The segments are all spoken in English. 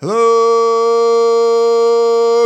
Hello,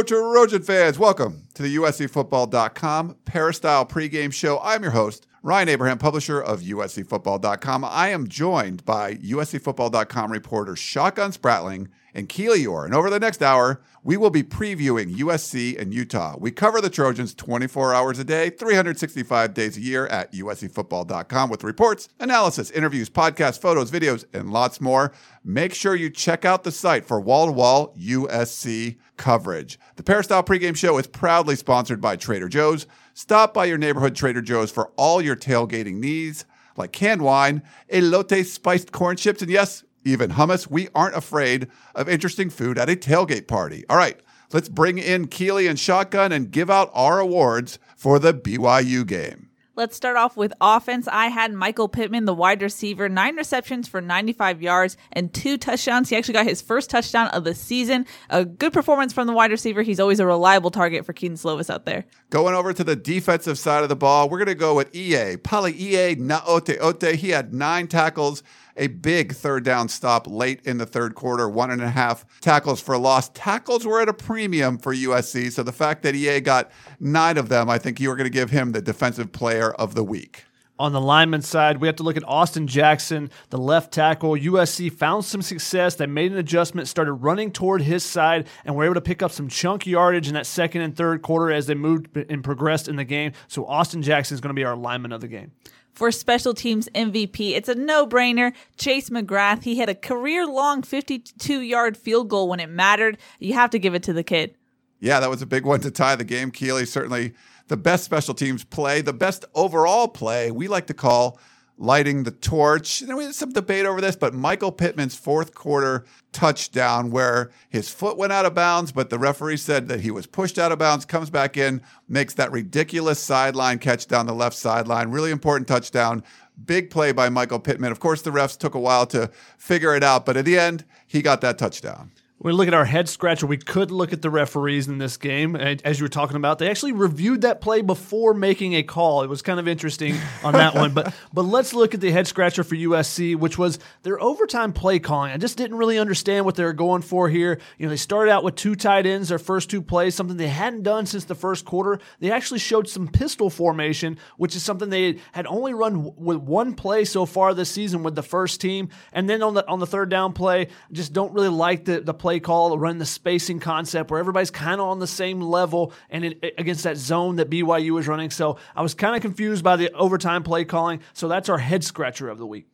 Trojan fans. Welcome to the USCFootball.com Peristyle pregame show. I'm your host, Ryan Abraham, publisher of USCFootball.com. I am joined by USCFootball.com reporter Shotgun Spratling and Keely Eure. And over the next hour, we will be previewing USC and Utah. We cover the Trojans 24 hours a day, 365 days a year at USCFootball.com with reports, analysis, interviews, podcasts, photos, videos, and lots more. Make sure you check out the site for wall to wall USC coverage. The Peristyle pregame show is proudly sponsored by Trader Joe's. Stop by your neighborhood Trader Joe's for all your tailgating needs, like canned wine, elote spiced corn chips, and yes, even hummus. We aren't afraid of interesting food at a tailgate party. All right, let's bring in Keely and Shotgun and give out our awards for the BYU game. Let's start off with offense. I had Michael Pittman, the wide receiver, nine receptions for 95 yards and two touchdowns. He actually got his first touchdown of the season. A good performance from the wide receiver. He's always a reliable target for Kedon Slovis out there. Going over to the defensive side of the ball, we're going to go with EA. Pali EA Naote Ote. He had nine tackles a big third down stop late in the third quarter, one and a half tackles for loss. Tackles were at a premium for USC. So the fact that EA got nine of them, I think you were going to give him the defensive player of the week. On the lineman side, we have to look at Austin Jackson, the left tackle. USC found some success. They made an adjustment, started running toward his side, and were able to pick up some chunk yardage in that second and third quarter as they moved and progressed in the game. So Austin Jackson is going to be our lineman of the game for special teams MVP. It's a no brainer. Chase McGrath, he had a career long 52 yard field goal when it mattered. You have to give it to the kid. Yeah, that was a big one to tie the game. Keely, certainly the best special teams play, the best overall play we like to call lighting the torch. We had some debate over this, but Michael Pittman's fourth quarter touchdown, where his foot went out of bounds, but the referee said that he was pushed out of bounds, comes back in, makes that ridiculous sideline catch down the left sideline. Really important touchdown. Big play by Michael Pittman. Of course, the refs took a while to figure it out, but at the end, he got that touchdown. We look at our head scratcher, we could look at the referees in this game. As you were talking about, they actually reviewed that play before making a call. It was kind of interesting on that one. But but let's look at the head scratcher for USC, which was their overtime play calling. I just didn't really understand what they were going for here. You know, they started out with two tight ends their first two plays, something they hadn't done since the first quarter. They actually showed some pistol formation, which is something they had only run with one play so far this season with the first team. And then on the on the third down play, I just don't really like the the play play call, run the spacing concept where everybody's kind of on the same level and against that zone that BYU is running. So I was kind of confused by the overtime play calling. So that's our head scratcher of the week.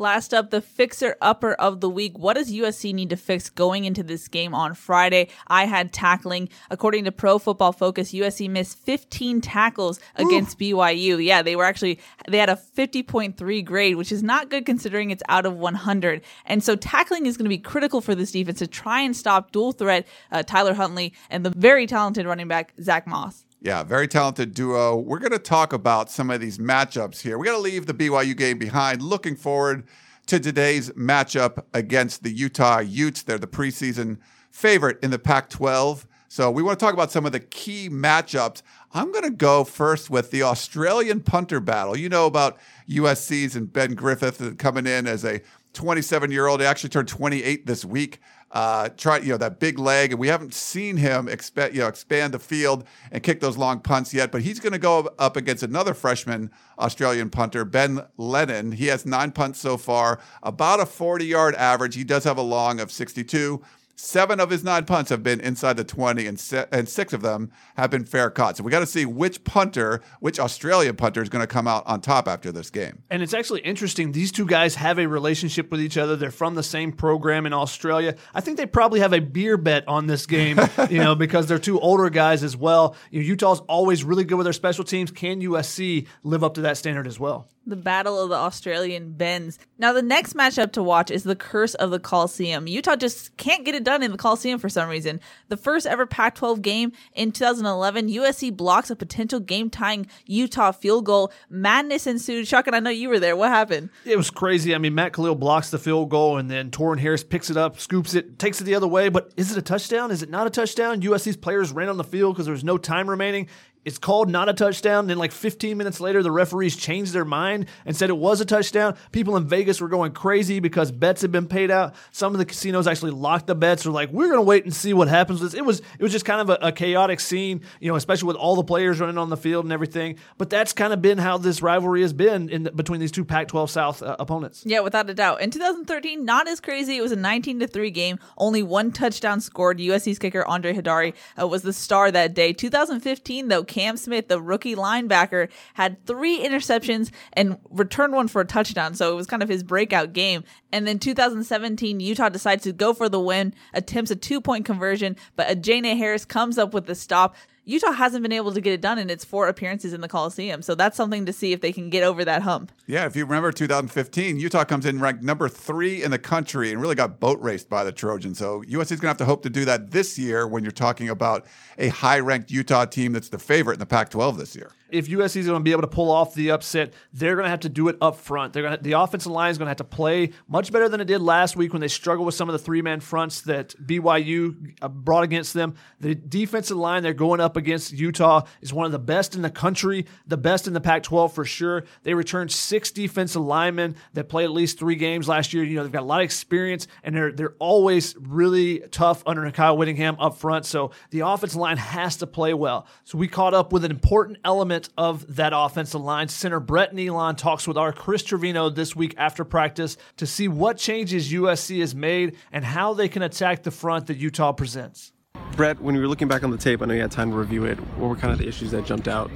Last up, the fixer upper of the week. What does USC need to fix going into this game on Friday? I had tackling. According to Pro Football Focus, USC missed 15 tackles against Ooh. BYU. Yeah, they were actually, they had a 50.3 grade, which is not good considering it's out of 100. And so tackling is going to be critical for this defense to try and stop dual threat uh, Tyler Huntley and the very talented running back, Zach Moss. Yeah, very talented duo. We're going to talk about some of these matchups here. We got to leave the BYU game behind. Looking forward to today's matchup against the Utah Utes. They're the preseason favorite in the Pac 12. So we want to talk about some of the key matchups. I'm going to go first with the Australian punter battle. You know about USC's and Ben Griffith coming in as a 27 year old. He actually turned 28 this week uh, try you know that big leg, and we haven't seen him expand you know expand the field and kick those long punts yet. But he's going to go up against another freshman Australian punter, Ben Lennon. He has nine punts so far, about a 40 yard average. He does have a long of 62. Seven of his nine punts have been inside the 20, and, se- and six of them have been fair caught. So we got to see which punter, which Australian punter is going to come out on top after this game. And it's actually interesting. These two guys have a relationship with each other. They're from the same program in Australia. I think they probably have a beer bet on this game, you know, because they're two older guys as well. You know, Utah's always really good with their special teams. Can USC live up to that standard as well? The Battle of the Australian Bens. Now, the next matchup to watch is the Curse of the Coliseum. Utah just can't get it done in the Coliseum for some reason. The first ever Pac 12 game in 2011, USC blocks a potential game tying Utah field goal. Madness ensued. Chuck, and I know you were there. What happened? It was crazy. I mean, Matt Kalil blocks the field goal, and then Torin Harris picks it up, scoops it, takes it the other way. But is it a touchdown? Is it not a touchdown? USC's players ran on the field because there was no time remaining. It's called not a touchdown. Then, like 15 minutes later, the referees changed their mind and said it was a touchdown. People in Vegas were going crazy because bets had been paid out. Some of the casinos actually locked the bets. Were like, we're going to wait and see what happens. With this. It was it was just kind of a, a, chaotic scene, you know, especially with all the players running on the field and everything. But that's kind of been how this rivalry has been in the, between these two Pac-12 South uh, opponents. Yeah, without a doubt. In 2013, not as crazy. It was a 19 to three game. Only one touchdown scored. USC's kicker Andre Heidari uh, was the star that day. 2015, though, Cam Smith, the rookie linebacker, had three interceptions and returned one for a touchdown. So it was kind of his breakout game. And then 2017, Utah decides to go for the win, attempts a two point conversion, but Ajene Harris comes up with the stop. Utah hasn't been able to get it done in its four appearances in the Coliseum. So that's something to see if they can get over that hump. Yeah, if you remember 2015, Utah comes in ranked number three in the country and really got boat raced by the Trojans. So USC is going to have to hope to do that this year when you're talking about a high ranked Utah team that's the favorite in the Pac 12 this year if USC is going to be able to pull off the upset, they're going to have to do it up front. They're going to, the offensive line is going to have to play much better than it did last week when they struggled with some of the three man fronts that BYU uh, brought against them. The defensive line they're going up against Utah is one of the best in the country, the best in the Pac 12 for sure. They returned six defensive linemen that played at least three games last year. You know, they've got a lot of experience and they're, they're always really tough under Kyle Whittingham up front. So the offensive line has to play well. So we caught up with an important element of that offensive line. Center Brett Neilon talks with our Chris Trevino this week after practice to see what changes USC has made and how they can attack the front that Utah presents. Brett, when you were looking back on the tape, I know you had time to review it. What were kind of the issues that jumped out?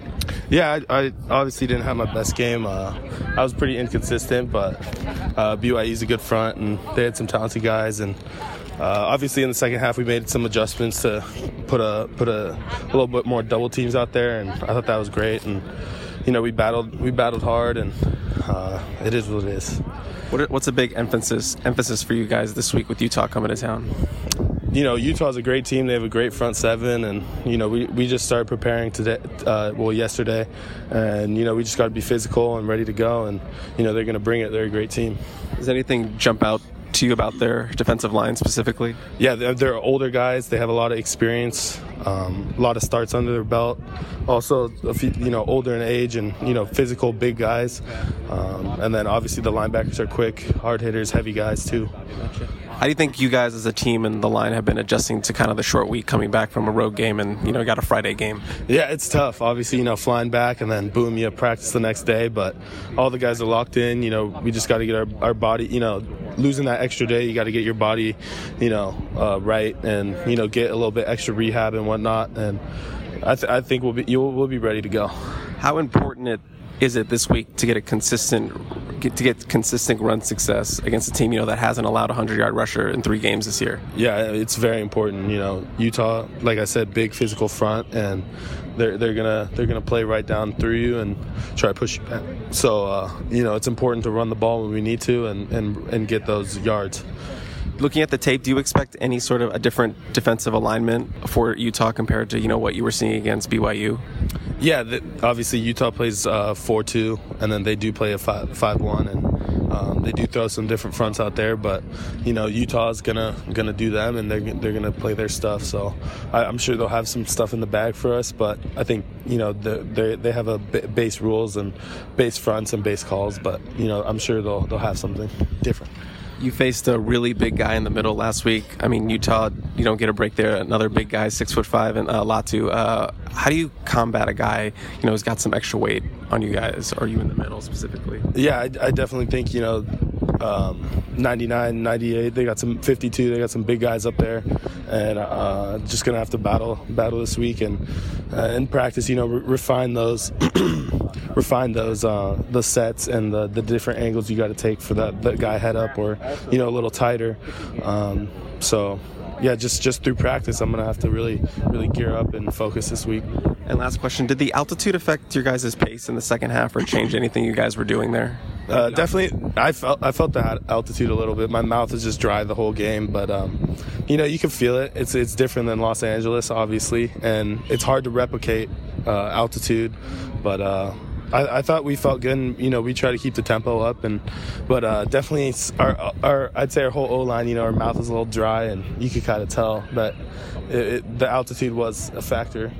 Yeah, I, I obviously didn't have my best game. Uh, I was pretty inconsistent, but uh, BYU's a good front, and they had some talented guys. And uh, obviously, in the second half, we made some adjustments to put a put a, a little bit more double teams out there, and I thought that was great. And you know, we battled we battled hard, and uh, it is what it is. What, what's a big emphasis emphasis for you guys this week with Utah coming to town? You know, Utah's a great team. They have a great front seven, and you know, we, we just started preparing today, uh, well, yesterday, and you know, we just got to be physical and ready to go, and you know, they're going to bring it. They're a great team. Does anything jump out to you about their defensive line specifically? Yeah, they're, they're older guys. They have a lot of experience, um, a lot of starts under their belt. Also, a few, you know, older in age and you know, physical, big guys. Um, and then obviously the linebackers are quick, hard hitters, heavy guys too. How do you think you guys as a team and the line have been adjusting to kind of the short week coming back from a road game and you know got a Friday game? Yeah, it's tough. Obviously, you know, flying back and then boom, you practice the next day. But all the guys are locked in. You know, we just got to get our, our body. You know, losing that extra day, you got to get your body, you know, uh, right and you know get a little bit extra rehab and whatnot. And I, th- I think we'll be you'll, we'll be ready to go. How important it is it this week to get a consistent get, to get consistent run success against a team you know that hasn't allowed a hundred yard rusher in three games this year? Yeah, it's very important. You know, Utah, like I said, big physical front, and they're they're gonna they're gonna play right down through you and try to push you back. So uh, you know, it's important to run the ball when we need to and and and get those yards looking at the tape, do you expect any sort of a different defensive alignment for Utah compared to you know what you were seeing against BYU? Yeah, the, obviously Utah plays uh, four two, and then they do play a five one, and um, they do throw some different fronts out there. But you know Utah's gonna gonna do them, and they're they're gonna play their stuff. So I, am sure they'll have some stuff in the bag for us. But I think you know they they have a base rules and base fronts and base calls. But you know I'm sure they'll they'll have something different. You faced a really big guy in the middle last week. I mean, Utah, you don't get a break there. Another big guy, six foot five, and uh, Latu. Uh, how do you combat a guy, you know, who's got some extra weight on you guys? Are you in the middle specifically? Yeah, I, I definitely think you know um, 99, 98. They got some 52. They got some big guys up there, and uh, just gonna have to battle battle this week and uh, in practice. You know, re- refine those refine those uh, the sets and the, the different angles you got to take for that, that guy head up or you know a little tighter. Um, so yeah, just just through practice, I'm gonna have to really really gear up and focus this week. And last question: Did the altitude affect your guys' pace in the second half, or change anything you guys were doing there? Uh, definitely, I felt I felt the altitude a little bit. My mouth is just dry the whole game, but um, you know you can feel it. It's it's different than Los Angeles, obviously, and it's hard to replicate uh, altitude. But uh, I, I, thought we felt good, and you know we try to keep the tempo up, and but uh, definitely our, our I'd say our whole O line, you know, our mouth is a little dry, and you could kind of tell that it, it, the altitude was a factor.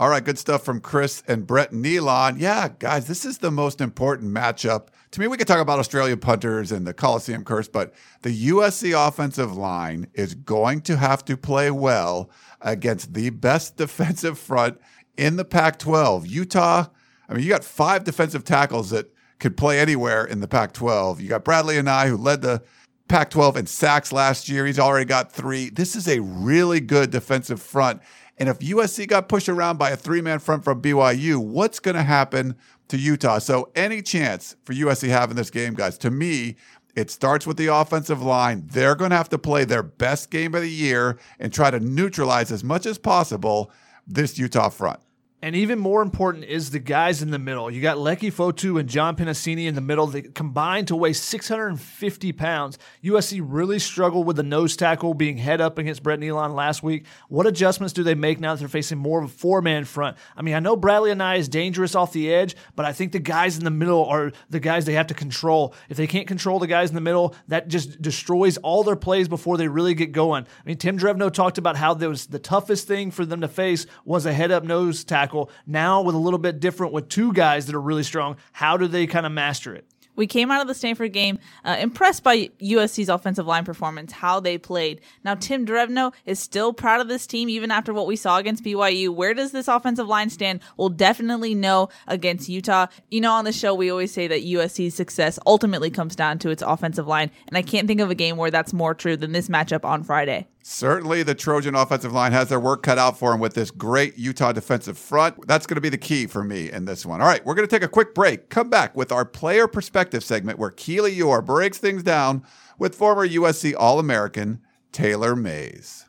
All right, good stuff from Chris and Brett Neilon. Yeah, guys, this is the most important matchup. To me, we could talk about Australian punters and the Coliseum curse, but the USC offensive line is going to have to play well against the best defensive front in the Pac 12. Utah, I mean, you got five defensive tackles that could play anywhere in the Pac 12. You got Bradlee Anae, who led the Pac 12 in sacks last year. He's already got three. This is a really good defensive front. And if USC got pushed around by a three man front from BYU, what's going to happen to Utah? So, any chance for USC having this game, guys, to me, it starts with the offensive line. They're going to have to play their best game of the year and try to neutralize as much as possible this Utah front. And even more important is the guys in the middle. You got Leki Fotu and John Penisini in the middle. They combined to weigh 650 pounds. USC really struggled with the nose tackle being head up against Brett Neilon last week. What adjustments do they make now that they're facing more of a four man front? I mean, I know Bradlee Anae is dangerous off the edge, but I think the guys in the middle are the guys they have to control. If they can't control the guys in the middle, that just destroys all their plays before they really get going. I mean, Tim Drevno talked about how was the toughest thing for them to face was a head up nose tackle tackle. Now, with a little bit different with two guys that are really strong, how do they kind of master it? We came out of the Stanford game uh, impressed by USC's offensive line performance, how they played. Now, Tim Drevno is still proud of this team, even after what we saw against BYU. Where does this offensive line stand? We'll definitely know against Utah. You know, on the show, we always say that USC's success ultimately comes down to its offensive line, and I can't think of a game where that's more true than this matchup on Friday. Certainly, the Trojan offensive line has their work cut out for them with this great Utah defensive front. That's going to be the key for me in this one. All right, we're going to take a quick break. Come back with our player perspective segment where Keely Eure breaks things down with former USC All American Taylor Mays.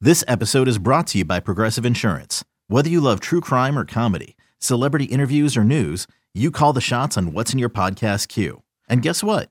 This episode is brought to you by Progressive Insurance. Whether you love true crime or comedy, celebrity interviews or news, you call the shots on what's in your podcast queue. And guess what?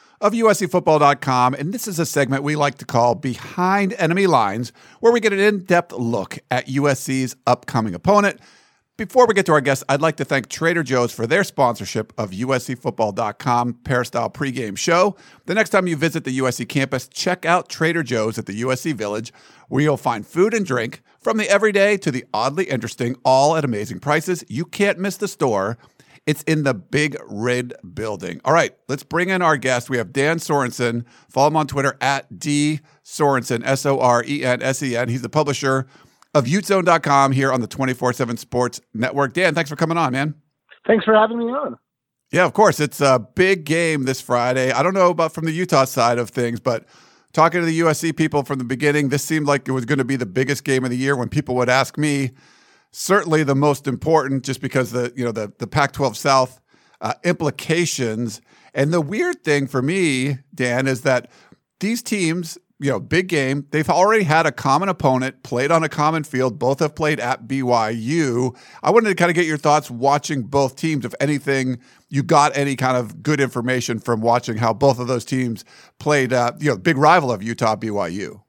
of USCFootball.com. And this is a segment we like to call Behind Enemy Lines, where we get an in depth look at USC's upcoming opponent. Before we get to our guests, I'd like to thank Trader Joe's for their sponsorship of USCFootball.com Peristyle pregame show. The next time you visit the USC campus, check out Trader Joe's at the USC Village, where you'll find food and drink from the everyday to the oddly interesting, all at amazing prices. You can't miss the store it's in the Big Red building. All right, let's bring in our guest. We have Dan Sorensen. Follow him on Twitter at D Sorensen, S O R E N S E N. He's the publisher of UteZone.com here on the 24 7 Sports Network. Dan, thanks for coming on, man. Thanks for having me on. Yeah, of course. It's a big game this Friday. I don't know about from the Utah side of things, but talking to the USC people from the beginning, this seemed like it was going to be the biggest game of the year when people would ask me, certainly the most important, just because the you know the the Pac-12 South uh, implications. And the weird thing for me, Dan, is that these teams, you know, big game, they've already had a common opponent, played on a common field. Both have played at BYU. I wanted to kind of get your thoughts watching both teams. If anything, you got any kind of good information from watching how both of those teams played. Uh, you know, big rival of Utah, BYU.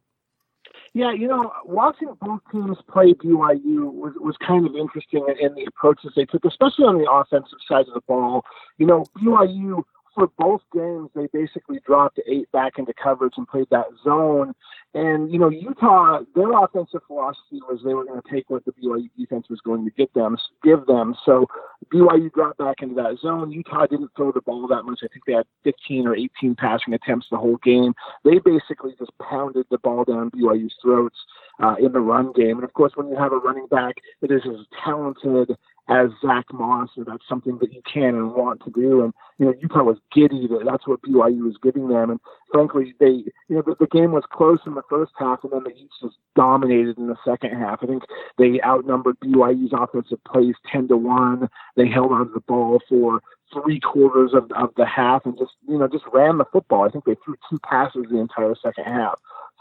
Yeah, you know, watching both teams play BYU was was kind of interesting in, in the approaches they took, especially on the offensive side of the ball. You know, BYU for both games, they basically dropped eight back into coverage and played that zone. And, you know, Utah, their offensive philosophy was they were going to take what the BYU defense was going to get them, give them. So BYU dropped back into that zone. Utah didn't throw the ball that much. I think they had 15 or 18 passing attempts the whole game. They basically just pounded the ball down BYU's throats uh, in the run game. And of course, when you have a running back that is as talented as Zach Moss, or that's something that you can and want to do. And you know, Utah was giddy that that's what BYU was giving them. And frankly, they you know the, the game was close in the first half, and then the Utes just dominated in the second half. I think they outnumbered BYU's offensive plays ten to one. They held on to the ball for three quarters of, of the half and just you know just ran the football. I think they threw two passes the entire second half.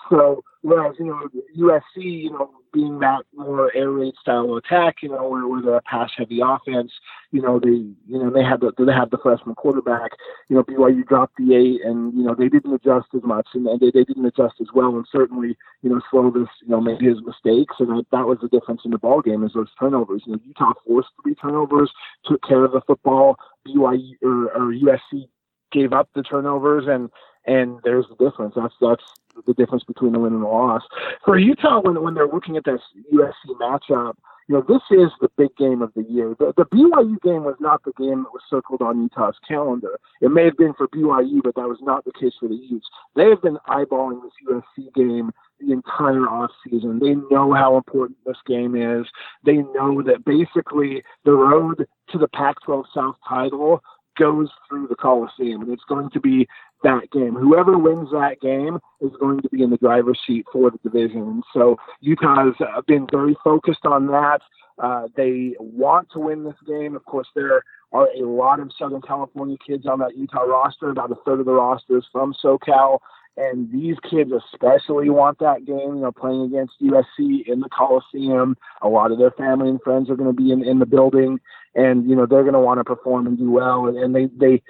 So whereas you know USC, you know, being that more air raid style attack, you know, where, where they're a pass heavy offense, you know, they you know they had the they have the freshman quarterback. You know, BYU dropped the eight, and you know they didn't adjust as much, and they they didn't adjust as well, and certainly you know Slovis you know made his mistakes, and that, that was the difference in the ball game is those turnovers. You know, Utah forced three turnovers, took care of the football. BYU or, or USC gave up the turnovers, and and there's the difference. That's that's the difference between the win and the loss. For Utah, when when they're looking at this USC matchup, you know this is the big game of the year. The, the BYU game was not the game that was circled on Utah's calendar. It may have been for BYU, but that was not the case for the Utes. They have been eyeballing this USC game the entire off season. They know how important this game is. They know that basically the road to the Pac-12 South title goes through the Coliseum, and it's going to be that game. Whoever wins that game is going to be in the driver's seat for the division. And so Utah has uh, been very focused on that. Uh, they want to win this game. Of course, there are a lot of Southern California kids on that Utah roster. About a third of the roster is from SoCal. And these kids especially want that game, you know, playing against USC in the Coliseum. A lot of their family and friends are going to be in, in the building and, you know, they're going to want to perform and do well. And, and they, they,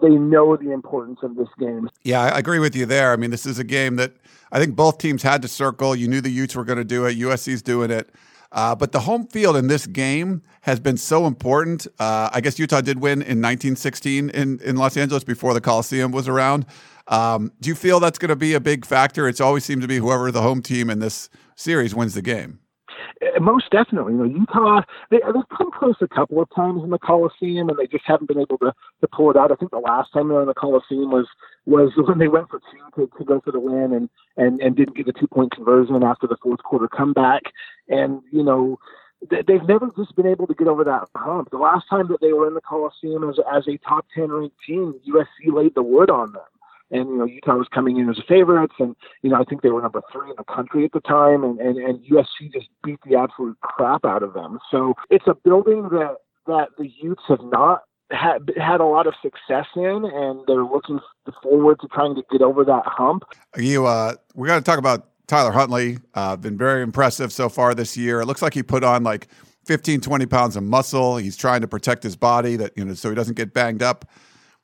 they know the importance of this game. Yeah, I agree with you there. I mean, this is a game that I think both teams had to circle. You knew the Utes were going to do it. USC's doing it. Uh, but the home field in this game has been so important. Uh, I guess Utah did win in 1916 in, in Los Angeles before the Coliseum was around. Um, do you feel that's going to be a big factor? It's always seemed to be whoever the home team in this series wins the game. Uh, most definitely. You know, Utah, they, they've come close a couple of times in the Coliseum, and they just haven't been able to, to pull it out. I think the last time they were in the Coliseum was was when they went for two to, to go for the win and, and, and didn't get the two point conversion after the fourth quarter comeback. And, you know, they've never just been able to get over that hump. The last time that they were in the Coliseum as, as a top 10 ranked team, USC laid the wood on them and you know Utah was coming in as a favorites, and you know I think they were number three in the country at the time, and and, and USC just beat the absolute crap out of them. So it's a building that that the Utes have not had had a lot of success in, and they're looking forward to trying to get over that hump. You, uh, we got to talk about Tyler Huntley. Uh, been very impressive so far this year. It looks like he put on like 15, 20 pounds of muscle. He's trying to protect his body that you know so he doesn't get banged up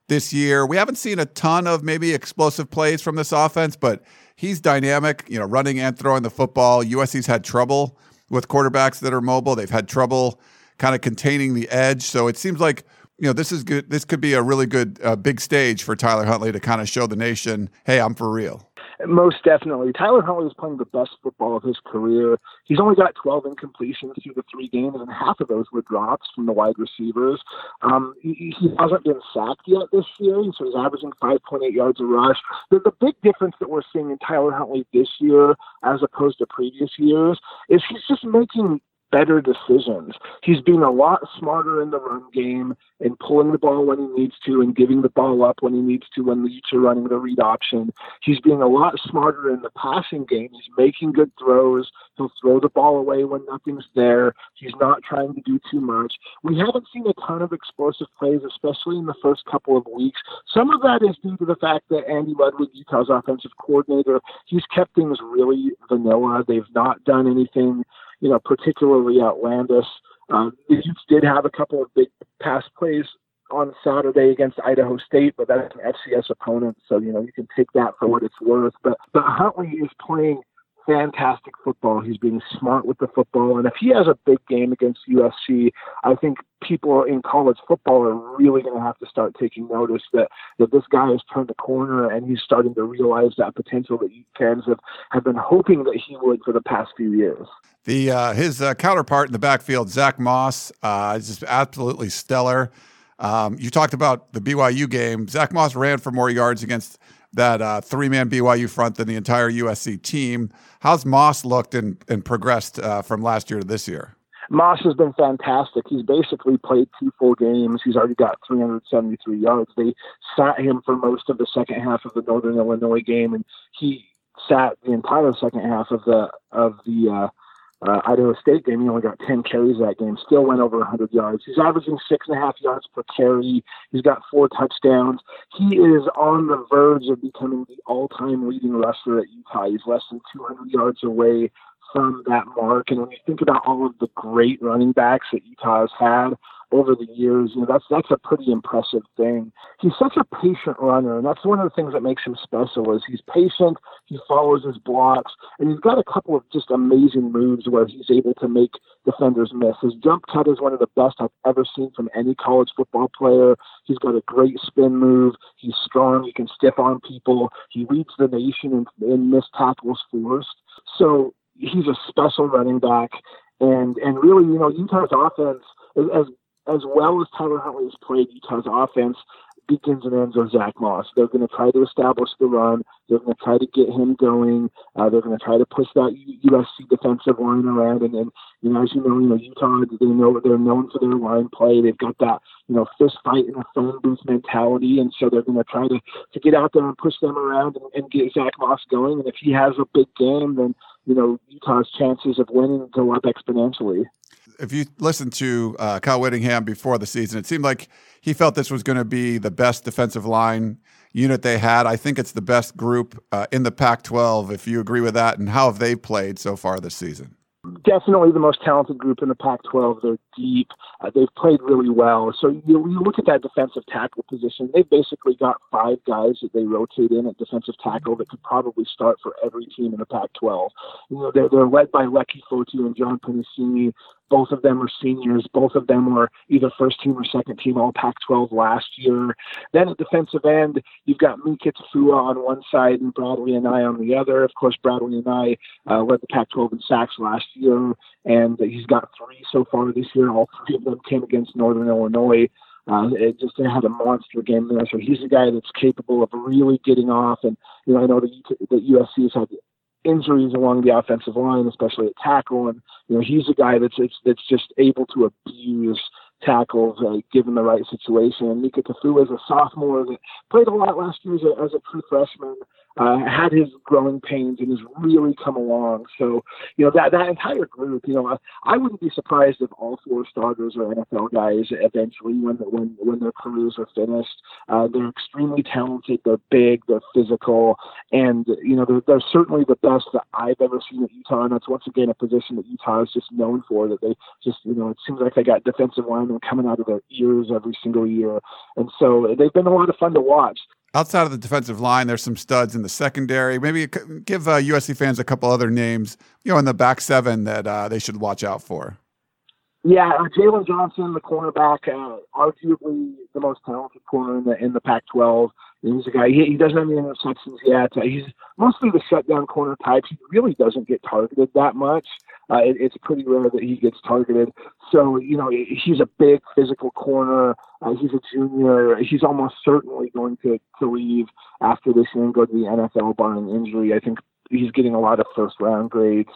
this year. We haven't seen a ton of maybe explosive plays from this offense, but he's dynamic, you know, running and throwing the football. USC's had trouble with quarterbacks that are mobile. They've had trouble kind of containing the edge. So it seems like, you know, this is good. This could be a really good uh, big stage for Tyler Huntley to kind of show the nation, hey, I'm for real. Most definitely. Tyler Huntley is playing the best football of his career. He's only got 12 incompletions through the three games, and half of those were drops from the wide receivers. Um, he, he, hasn't been sacked yet this year, so he's averaging 5.8 yards a rush. The, the big difference that we're seeing in Tyler Huntley this year, as opposed to previous years, is he's just making better decisions. He's being a lot smarter in the run game and pulling the ball when he needs to and giving the ball up when he needs to when Utes are running the read option. He's being a lot smarter in the passing game. He's making good throws. He'll throw the ball away when nothing's there. He's not trying to do too much. We haven't seen a ton of explosive plays, especially in the first couple of weeks. Some of that is due to the fact that Andy Ludwig, Utah's offensive coordinator, he's kept things really vanilla. They've not done anything you know, particularly outlandish. Um, the Utes did have a couple of big pass plays on Saturday against Idaho State, but that's an FCS opponent, so you know you can take that for what it's worth. But but Huntley is playing fantastic football. He's being smart with the football. And if he has a big game against USC, I think people in college football are really going to have to start taking notice that, that this guy has turned a corner and he's starting to realize that potential that fans have, have been hoping that he would for the past few years. The uh, His uh, counterpart in the backfield, Zach Moss, uh, is just absolutely stellar. Um, you talked about the BYU game. Zach Moss ran for more yards against that uh, three man BYU front than the entire USC team. How's Moss looked and, and progressed uh, from last year to this year? Moss has been fantastic. He's basically played two full games. He's already got 373 yards. They sat him for most of the second half of the Northern Illinois game, and he sat the entire second half of the of the uh, uh, Idaho State game. He only got 10 carries that game. Still went over 100 yards. He's averaging six and a half yards per carry. He's got four touchdowns. He is on the verge of becoming the all-time leading rusher at Utah. He's less than 200 yards away from that mark. And when you think about all of the great running backs that Utah has had over the years, you know, that's that's a pretty impressive thing. He's such a patient runner, and that's one of the things that makes him special is he's patient, he follows his blocks, and he's got a couple of just amazing moves where he's able to make defenders miss. His jump cut is one of the best I've ever seen from any college football player. He's got a great spin move. He's strong. He can stiff on people. He leads the nation in, in missed tackles forced. So he's a special running back, and and really, you know, Utah's offense as as well as Tyler Huntley has played, Utah's offense begins and ends on Zach Moss. They're going to try to establish the run. They're going to try to get him going. Uh, they're going to try to push that USC defensive line around. And then, you know, as you know, you know, Utah, they know they're known for their line play. They've got that, you know, fist fight and a phone booth mentality. And so they're going to try to, to get out there and push them around and, and get Zach Moss going. And if he has a big game, then, you know, Utah's chances of winning go up exponentially if you listen to uh, Kyle Whittingham before the season, it seemed like he felt this was going to be the best defensive line unit they had. I think it's the best group uh, in the Pac 12, if you agree with that. And how have they played so far this season? definitely the most talented group in the Pac-12. They're deep. Uh, they've played really well. So you, you look at that defensive tackle position. They've basically got five guys that they rotate in at defensive tackle that could probably start for every team in the Pac-12. You know, they're, they're led by Leki Fotu and John Penisini. Both of them are seniors. Both of them were either first team or second team All Pac-12 last year. Then at defensive end, you've got Mika on one side and Bradlee Anae on the other. Of course, Bradlee Anae uh, led the Pac-12 in sacks last year, and he's got three so far this year. All three of them came against Northern Illinois. Uh, it just they had a monster game there. So he's a guy that's capable of really getting off. And you know, I know that, that USC has had injuries along the offensive line, especially at tackle. And you know, he's a guy that's that's just able to abuse tackles uh, given the right situation. And Mika Tafua is a sophomore that played a lot last year as a, as a true freshman uh, had his growing pains and has really come along. So, you know, that, that entire group, you know, I, I wouldn't be surprised if all four starters are NFL guys eventually when, when, when their careers are finished. Uh, they're extremely talented. They're big. They're physical. And, you know, they're, they're certainly the best that I've ever seen at Utah. And that's once again a position that Utah is just known for that they just, you know, it seems like they got defensive linemen coming out of their ears every single year. And so they've been a lot of fun to watch outside of the defensive line, there's some studs in the secondary. Maybe give uh, USC fans a couple other names, you know, in the back seven that uh, they should watch out for. Yeah, uh, Jaylon Johnson, the cornerback, uh, arguably the most talented corner in the in the Pac-12. He's a guy. He, he doesn't have any interceptions yet. Uh, he's mostly the shutdown corner type. He really doesn't get targeted that much. Uh, it, it's pretty rare that he gets targeted. So you know, he's a big physical corner. Uh, he's a junior. He's almost certainly going to to leave after this year and go to the NFL barring injury. I think he's getting a lot of first round grades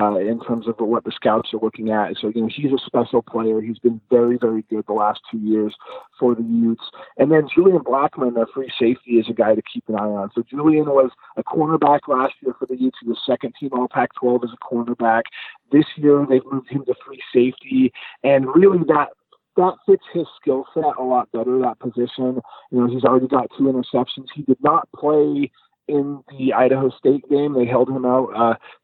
uh, in terms of what the scouts are looking at. So you know, he's a special player. He's been very, very good the last two years for the Utes. And then Julian Blackmon, their free safety, is a guy to keep an eye on. So Julian was a cornerback last year for the Utes. He was second team All Pac-12 as a cornerback. This year they've moved him to free safety, and really that that fits his skill set a lot better. That position, you know, he's already got two interceptions. He did not play in the Idaho State game. They held him out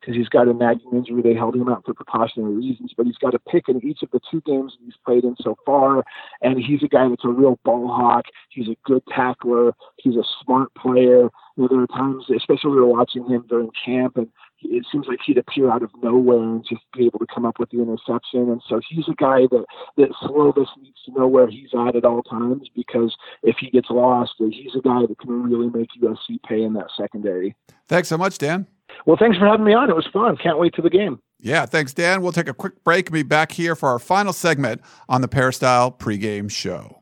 because uh, he's got a nagging injury. They held him out for precautionary reasons, but he's got a pick in each of the two games he's played in so far. And he's a guy that's a real ball hawk. He's a good tackler. He's a smart player. You know, there are times, especially we were watching him during camp, and it seems like he'd appear out of nowhere and just be able to come up with the interception. And so he's a guy that that Slovis needs to know where he's at at all times because if he gets lost, he's a guy that can really make USC pay in that secondary. Thanks so much, Dan. Well, thanks for having me on. It was fun. Can't wait to the game. Yeah, thanks, Dan. We'll take a quick break and be back here for our final segment on the Peristyle pregame show.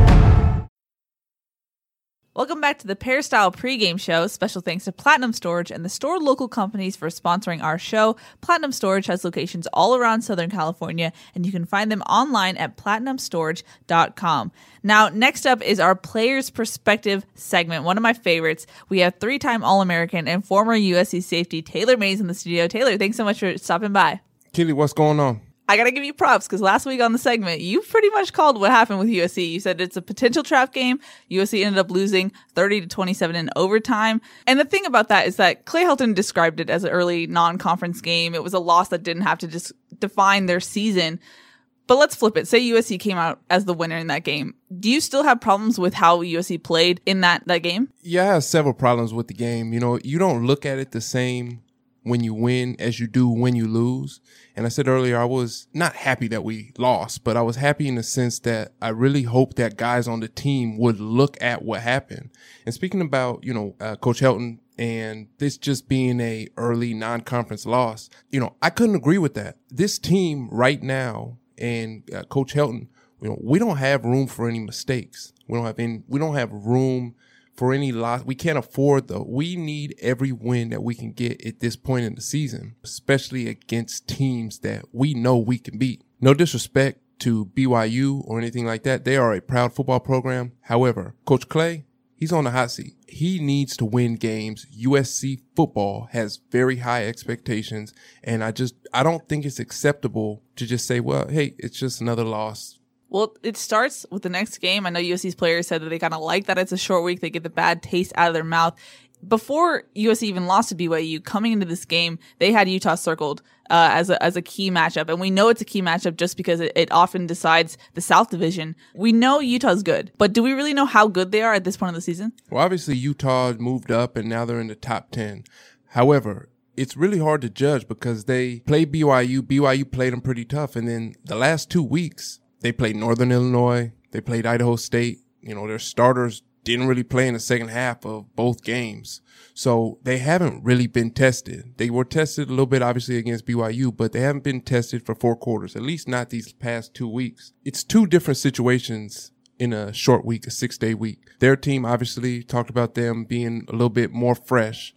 Welcome back to the Peristyle pregame show. Special thanks to Platinum Storage and the store local companies for sponsoring our show. Platinum Storage has locations all around Southern California, and you can find them online at platinumstorage.com. Now, next up is our Players Perspective segment, one of my favorites. We have three time All American and former USC safety Taylor Mays in the studio. Taylor, thanks so much for stopping by. Keely, what's going on? I gotta give you props because last week on the segment, you pretty much called what happened with USC. You said it's a potential trap game. USC ended up losing 30 to 27 in overtime. And the thing about that is that Clay Helton described it as an early non-conference game. It was a loss that didn't have to just define their season. But let's flip it. Say USC came out as the winner in that game. Do you still have problems with how USC played in that, that game? Yeah, I have several problems with the game. You know, you don't look at it the same when you win as you do when you lose. And I said earlier, I was not happy that we lost, but I was happy in the sense that I really hoped that guys on the team would look at what happened. And speaking about, you know, uh, Coach Helton and this just being a early non-conference loss, you know, I couldn't agree with that. This team right now and uh, Coach Helton, you know, we don't have room for any mistakes. We don't have any, we don't have room for any loss. We can't afford though. We need every win that we can get at this point in the season, especially against teams that we know we can beat. No disrespect to BYU or anything like that. They are a proud football program. However, Coach Clay, he's on the hot seat. He needs to win games. USC football has very high expectations. And I just, I don't think it's acceptable to just say, well, hey, it's just another loss. Well, it starts with the next game. I know USC's players said that they kind of like that it's a short week. They get the bad taste out of their mouth. Before USC even lost to BYU, coming into this game, they had Utah circled uh, as a as a key matchup, and we know it's a key matchup just because it, it often decides the South Division. We know Utah's good, but do we really know how good they are at this point of the season? Well, obviously Utah moved up, and now they're in the top ten. However, it's really hard to judge because they played BYU. BYU played them pretty tough, and then the last two weeks they played Northern Illinois. They played Idaho State. You know, their starters didn't really play in the second half of both games. So they haven't really been tested. They were tested a little bit, obviously, against BYU, but they haven't been tested for four quarters, at least not these past two weeks. It's two different situations in a short week, a six day week. Their team obviously talked about them being a little bit more fresh.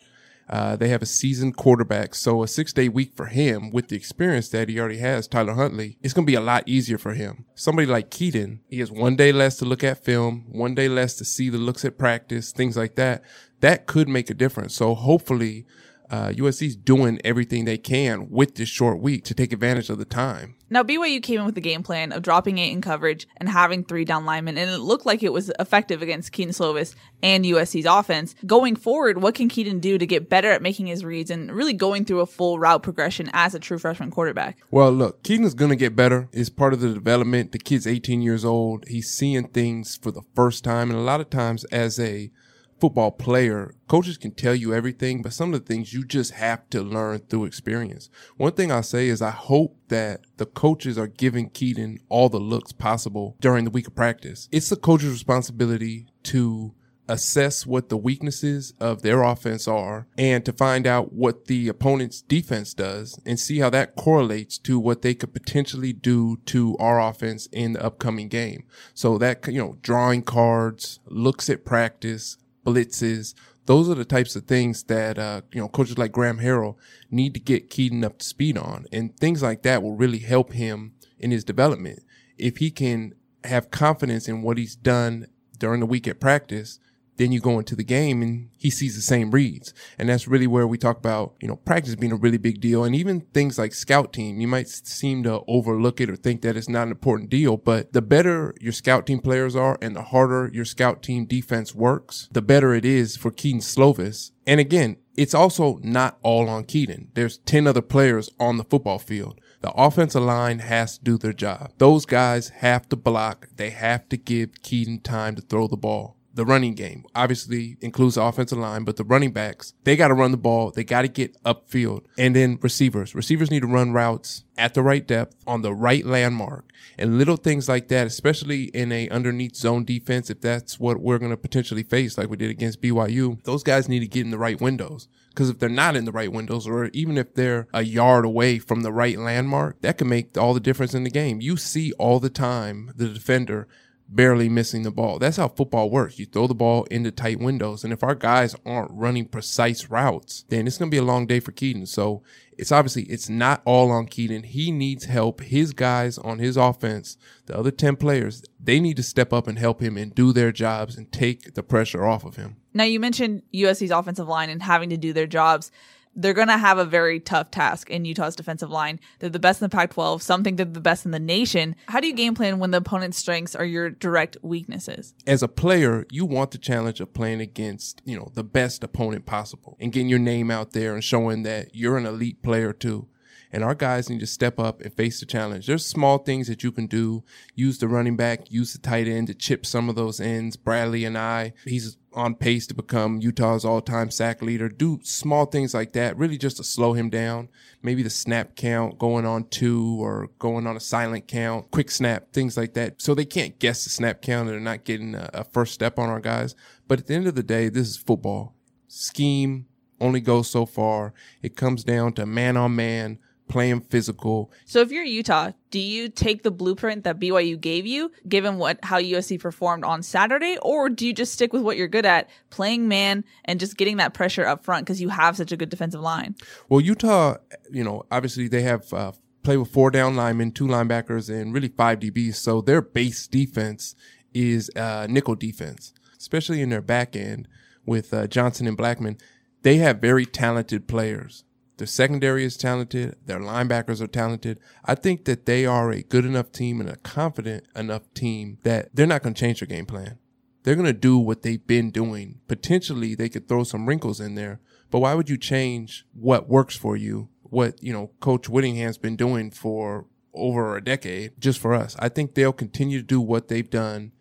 Uh, they have a seasoned quarterback, so a six day week for him with the experience that he already has, Tyler Huntley, it's going to be a lot easier for him. Somebody like Kedon, he has one day less to look at film, one day less to see the looks at practice, things like that. That could make a difference. So hopefully, uh, USC's doing everything they can with this short week to take advantage of the time. Now, BYU came in with the game plan of dropping eight in coverage and having three down linemen, and it looked like it was effective against Kedon Slovis and USC's offense. Going forward, what can Kedon do to get better at making his reads and really going through a full route progression as a true freshman quarterback? Well, look, Kedon's going to get better. It's part of the development. The kid's 18 years old. He's seeing things for the first time, and a lot of times as a football player, coaches can tell you everything, but some of the things you just have to learn through experience. One thing I'll say is I hope that the coaches are giving Kedon all the looks possible during the week of practice. It's the coach's responsibility to assess what the weaknesses of their offense are and to find out what the opponent's defense does and see how that correlates to what they could potentially do to our offense in the upcoming game. So that, you know, drawing cards, looks at practice, blitzes. Those are the types of things that, uh, you know, coaches like Graham Harrell need to get Kedon up to speed on. And things like that will really help him in his development. If he can have confidence in what he's done during the week at practice, then you go into the game and he sees the same reads. And that's really where we talk about, you know, practice being a really big deal. And even things like scout team, you might seem to overlook it or think that it's not an important deal. But the better your scout team players are and the harder your scout team defense works, the better it is for Kedon Slovis. And again, it's also not all on Kedon. There's 10 other players on the football field. The offensive line has to do their job. Those guys have to block. They have to give Kedon time to throw the ball the running game. Obviously includes the offensive line, but the running backs, they got to run the ball. They got to get upfield. And then receivers. Receivers need to run routes at the right depth on the right landmark and little things like that, especially in a underneath zone defense. If that's what we're going to potentially face, like we did against BYU, those guys need to get in the right windows. Because if they're not in the right windows, or even if they're a yard away from the right landmark, that can make all the difference in the game. You see all the time the defender barely missing the ball. That's how football works. You throw the ball into tight windows. And if our guys aren't running precise routes, then it's going to be a long day for Kedon. So it's obviously, it's not all on Kedon. He needs help. His guys on his offense, the other 10 players, they need to step up and help him and do their jobs and take the pressure off of him. Now, you mentioned USC's offensive line and having to do their jobs they're going to have a very tough task in Utah's defensive line. They're the best in the Pac 12, some think they're the best in the nation. How do you game plan when the opponent's strengths are your direct weaknesses? As a player, you want the challenge of playing against, you know, the best opponent possible and getting your name out there and showing that you're an elite player too. And our guys need to step up and face the challenge. There's small things that you can do. Use the running back, use the tight end to chip some of those ends. Bradlee Anae, he's on pace to become Utah's all-time sack leader. Do small things like that, really just to slow him down. Maybe the snap count going on two or going on a silent count, quick snap, things like that. So they can't guess the snap count and they're not getting a, a first step on our guys. But at the end of the day, this is football. Scheme only goes so far. It comes down to man on man, playing physical. So if you're Utah, do you take the blueprint that BYU gave you, given what how USC performed on Saturday, or do you just stick with what you're good at, playing man and just getting that pressure up front because you have such a good defensive line? Well, Utah, you know, obviously they have uh, play with four down linemen, two linebackers, and really five DBs. So their base defense is uh, nickel defense, especially in their back end with uh, Johnson and Blackmon. They have very talented players their secondary is talented. Their linebackers are talented. I think that they are a good enough team and a confident enough team that they're not going to change their game plan. They're going to do what they've been doing. Potentially, they could throw some wrinkles in there, but why would you change what works for you? What, you know, Coach Whittingham's been doing for over a decade just for us. I think they'll continue to do what they've done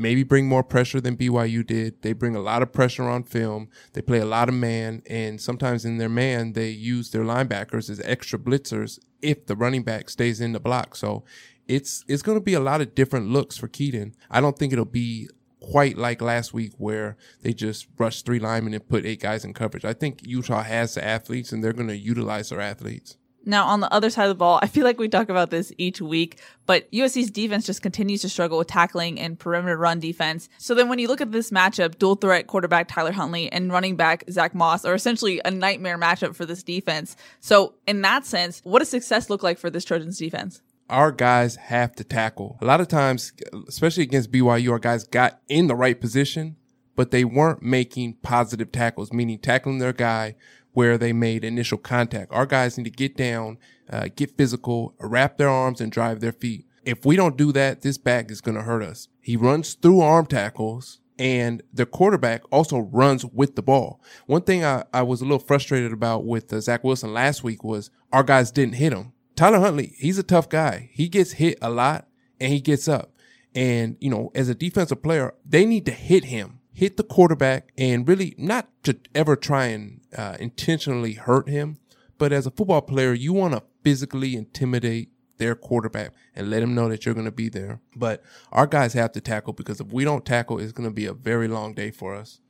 maybe bring more pressure than BYU did. They bring a lot of pressure on film. They play a lot of man, and sometimes in their man, they use their linebackers as extra blitzers if the running back stays in the block. So it's it's going to be a lot of different looks for Kedon. I don't think it'll be quite like last week where they just rushed three linemen and put eight guys in coverage. I think Utah has the athletes and they're going to utilize their athletes. Now, on the other side of the ball, I feel like we talk about this each week, but USC's defense just continues to struggle with tackling and perimeter run defense. So then when you look at this matchup, dual threat quarterback Tyler Huntley and running back Zach Moss are essentially a nightmare matchup for this defense. So in that sense, what does success look like for this Trojans defense? our guys have to tackle. A lot of times, especially against BYU, our guys got in the right position, but they weren't making positive tackles, meaning tackling their guy where they made initial contact. Our guys need to get down, uh, get physical, wrap their arms and drive their feet. If we don't do that, this back is going to hurt us. He runs through arm tackles and the quarterback also runs with the ball. One thing I, I was a little frustrated about with uh, Zach Wilson last week was our guys didn't hit him. Tyler Huntley, he's a tough guy. He gets hit a lot and he gets up. And, you know, as a defensive player, they need to hit him hit the quarterback and really not to ever try and uh, intentionally hurt him, but as a football player, you want to physically intimidate their quarterback and let him know that you're going to be there. But our guys have to tackle because if we don't tackle, it's going to be a very long day for us.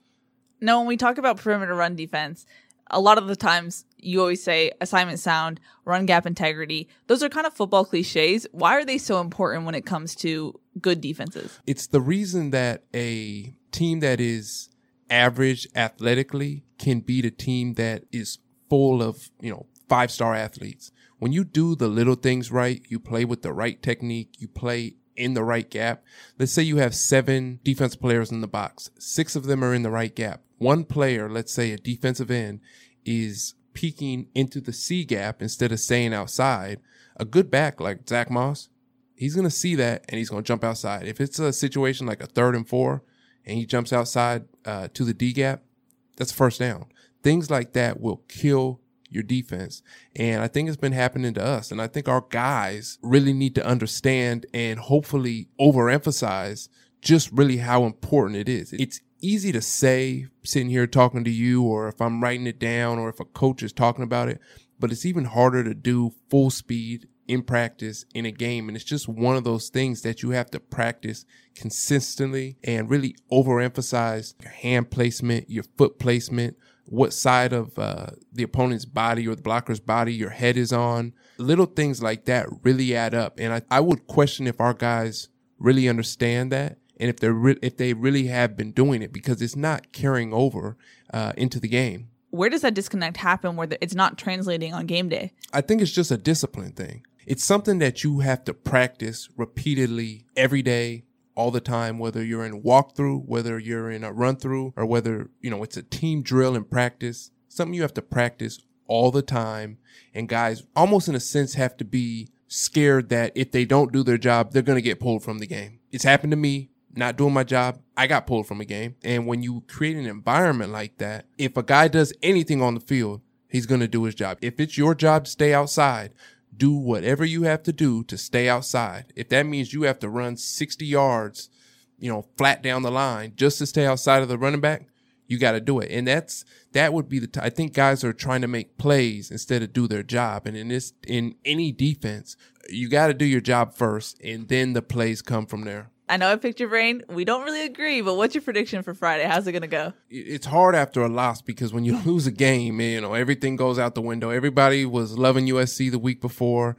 No, when we talk about perimeter run defense, a lot of the times you always say assignment sound, run gap integrity. Those are kind of football cliches. Why are they so important when it comes to good defenses? It's the reason that a team that is average athletically can beat a team that is full of, you know, five star athletes. When you do the little things right, you play with the right technique, you play in the right gap. Let's say you have seven defense players in the box. Six of them are in the right gap. One player, let's say a defensive end, is peeking into the C gap instead of staying outside. A good back like Zach Moss, he's going to see that and he's going to jump outside. If it's a situation like a third and four, and he jumps outside uh, to the D gap, that's first down. Things like that will kill your defense. And I think it's been happening to us. And I think our guys really need to understand and hopefully overemphasize just really how important it is. It's easy to say sitting here talking to you, or if I'm writing it down, or if a coach is talking about it, but it's even harder to do full speed in practice in a game. And it's just one of those things that you have to practice consistently and really overemphasize your hand placement, your foot placement, what side of uh, the opponent's body or the blocker's body your head is on. Little things like that really add up. And I, I would question if our guys really understand that and if they're re- if they really have been doing it because it's not carrying over uh, into the game. Where does that disconnect happen where it's not translating on game day? I think it's just a discipline thing. It's something that you have to practice repeatedly every day, all the time, whether you're in walkthrough, whether you're in a run through, or whether, you know, it's a team drill and practice. Something you have to practice all the time. And guys almost in a sense have to be scared that if they don't do their job, they're going to get pulled from the game. It's happened to me not doing my job, I got pulled from a game. And when you create an environment like that, if a guy does anything on the field, he's going to do his job. If it's your job to stay outside, do whatever you have to do to stay outside. If that means you have to run 60 yards, you know, flat down the line just to stay outside of the running back, you got to do it. And that's, that would be the, t- I think guys are trying to make plays instead of do their job. And in this, in any defense, you got to do your job first and then the plays come from there. I know I picked your brain. We don't really agree, but what's your prediction for Friday? How's it going to go? It's hard after a loss because when you lose a game, you know, everything goes out the window. Everybody was loving USC the week before.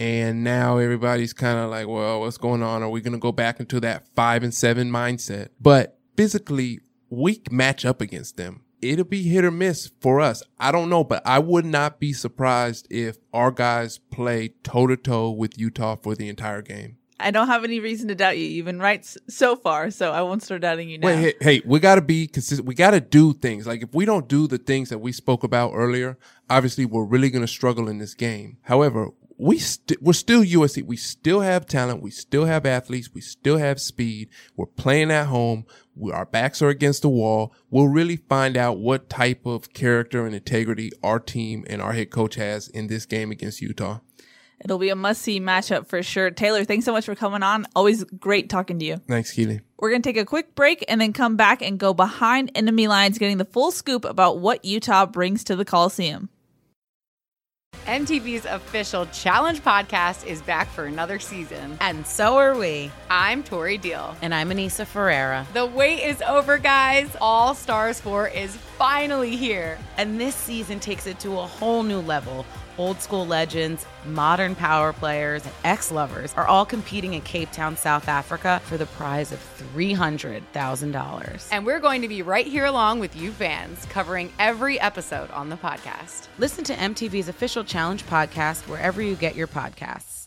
And now everybody's kind of like, well, what's going on? Are we going to go back into that five and seven mindset? But physically, weak match up against them. It'll be hit or miss for us. I don't know, but I would not be surprised if our guys play toe to toe with Utah for the entire game. I don't have any reason to doubt you. You've been right so far, so I won't start doubting you now. Wait, hey, hey we got to be consistent. We got to do things. Like if we don't do the things that we spoke about earlier, obviously we're really going to struggle in this game. However, we st- we're still USC. We still have talent. We still have athletes. We still have speed. We're playing at home. We, our backs are against the wall. We'll really find out what type of character and integrity our team and our head coach has in this game against Utah. It'll be a must see matchup for sure. Taylor, thanks so much for coming on. Always great talking to you. Thanks, Keely. We're going to take a quick break and then come back and go behind enemy lines, getting the full scoop about what Utah brings to the Coliseum. MTV's official Challenge podcast is back for another season. And so are we. I'm Tori Deal. And I'm Aneesa Ferreira. The wait is over, guys. All Stars 4 is finally here. And this season takes it to a whole new level old school legends, modern power players, and ex lovers are all competing in Cape Town, South Africa for the prize of $300,000. And we're going to be right here along with you fans, covering every episode on the podcast. Listen to MTV's official Challenge podcast wherever you get your podcasts.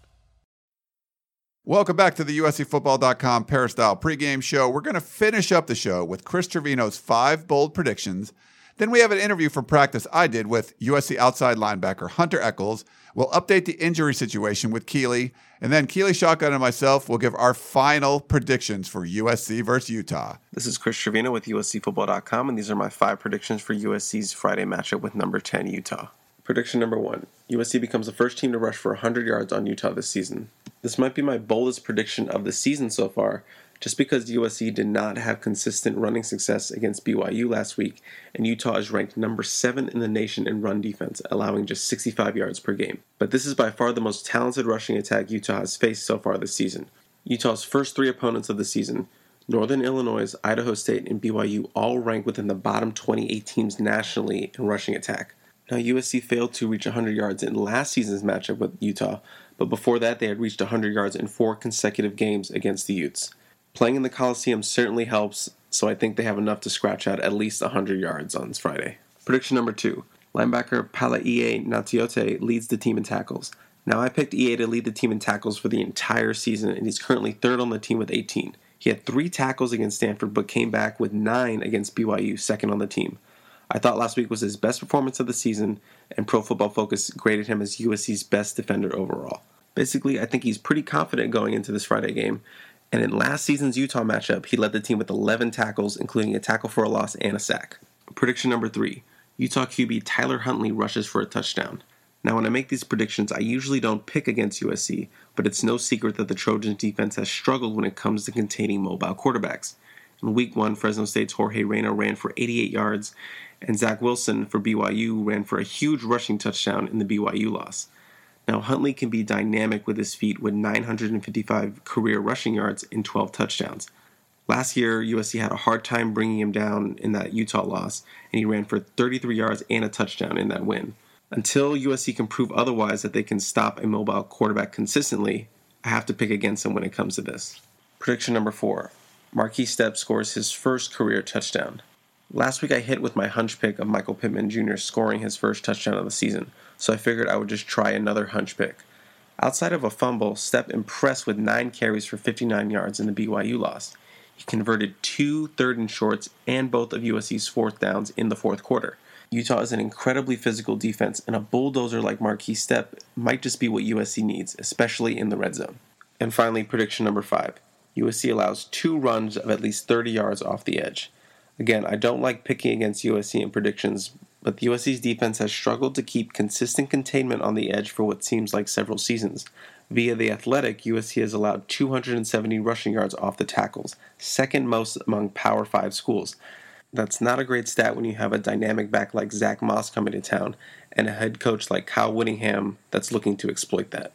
Welcome back to the USCFootball.com Peristyle pregame show. We're going to finish up the show with Chris Trevino's five bold predictions then we have an interview from practice I did with USC outside linebacker Hunter Echols. We'll update the injury situation with Keely, and then Keely Shotgun and myself will give our final predictions for USC versus Utah. This is Chris Trevino with USCFootball.com, and these are my five predictions for USC's Friday matchup with number 10 Utah. Prediction number one USC becomes the first team to rush for 100 yards on Utah this season. This might be my boldest prediction of the season so far, just because USC did not have consistent running success against BYU last week, and Utah is ranked number 7 in the nation in run defense, allowing just 65 yards per game. But this is by far the most talented rushing attack Utah has faced so far this season. Utah's first three opponents of the season, Northern Illinois, Idaho State, and BYU, all rank within the bottom 28 teams nationally in rushing attack. Now, USC failed to reach 100 yards in last season's matchup with Utah, but before that, they had reached 100 yards in four consecutive games against the Utes. Playing in the Coliseum certainly helps, so I think they have enough to scratch out at least 100 yards on Friday. Prediction number two linebacker Palaie Gaoteote leads the team in tackles. Now, I picked EA to lead the team in tackles for the entire season, and he's currently third on the team with 18. He had three tackles against Stanford, but came back with nine against BYU, second on the team. I thought last week was his best performance of the season, and Pro Football Focus graded him as USC's best defender overall. Basically, I think he's pretty confident going into this Friday game, and in last season's Utah matchup, he led the team with 11 tackles, including a tackle for a loss and a sack. Prediction number three Utah QB Tyler Huntley rushes for a touchdown. Now, when I make these predictions, I usually don't pick against USC, but it's no secret that the Trojans defense has struggled when it comes to containing mobile quarterbacks. In week one, Fresno State's Jorge Reyna ran for 88 yards, and Zach Wilson for BYU ran for a huge rushing touchdown in the BYU loss. Now, Huntley can be dynamic with his feet with 955 career rushing yards and 12 touchdowns. Last year, USC had a hard time bringing him down in that Utah loss, and he ran for 33 yards and a touchdown in that win. Until USC can prove otherwise that they can stop a mobile quarterback consistently, I have to pick against them when it comes to this. Prediction number four Marquis Stepp scores his first career touchdown. Last week I hit with my hunch pick of Michael Pittman Jr. scoring his first touchdown of the season, so I figured I would just try another hunch pick. Outside of a fumble, Stepp impressed with 9 carries for 59 yards in the BYU loss. He converted two third and shorts and both of USC's fourth downs in the fourth quarter. Utah is an incredibly physical defense, and a bulldozer like Marquis Stepp might just be what USC needs, especially in the red zone. And finally, prediction number five USC allows two runs of at least 30 yards off the edge. Again, I don't like picking against USC in predictions, but the USC's defense has struggled to keep consistent containment on the edge for what seems like several seasons. Via the Athletic, USC has allowed 270 rushing yards off the tackles, second most among Power 5 schools. That's not a great stat when you have a dynamic back like Zach Moss coming to town and a head coach like Kyle Whittingham that's looking to exploit that.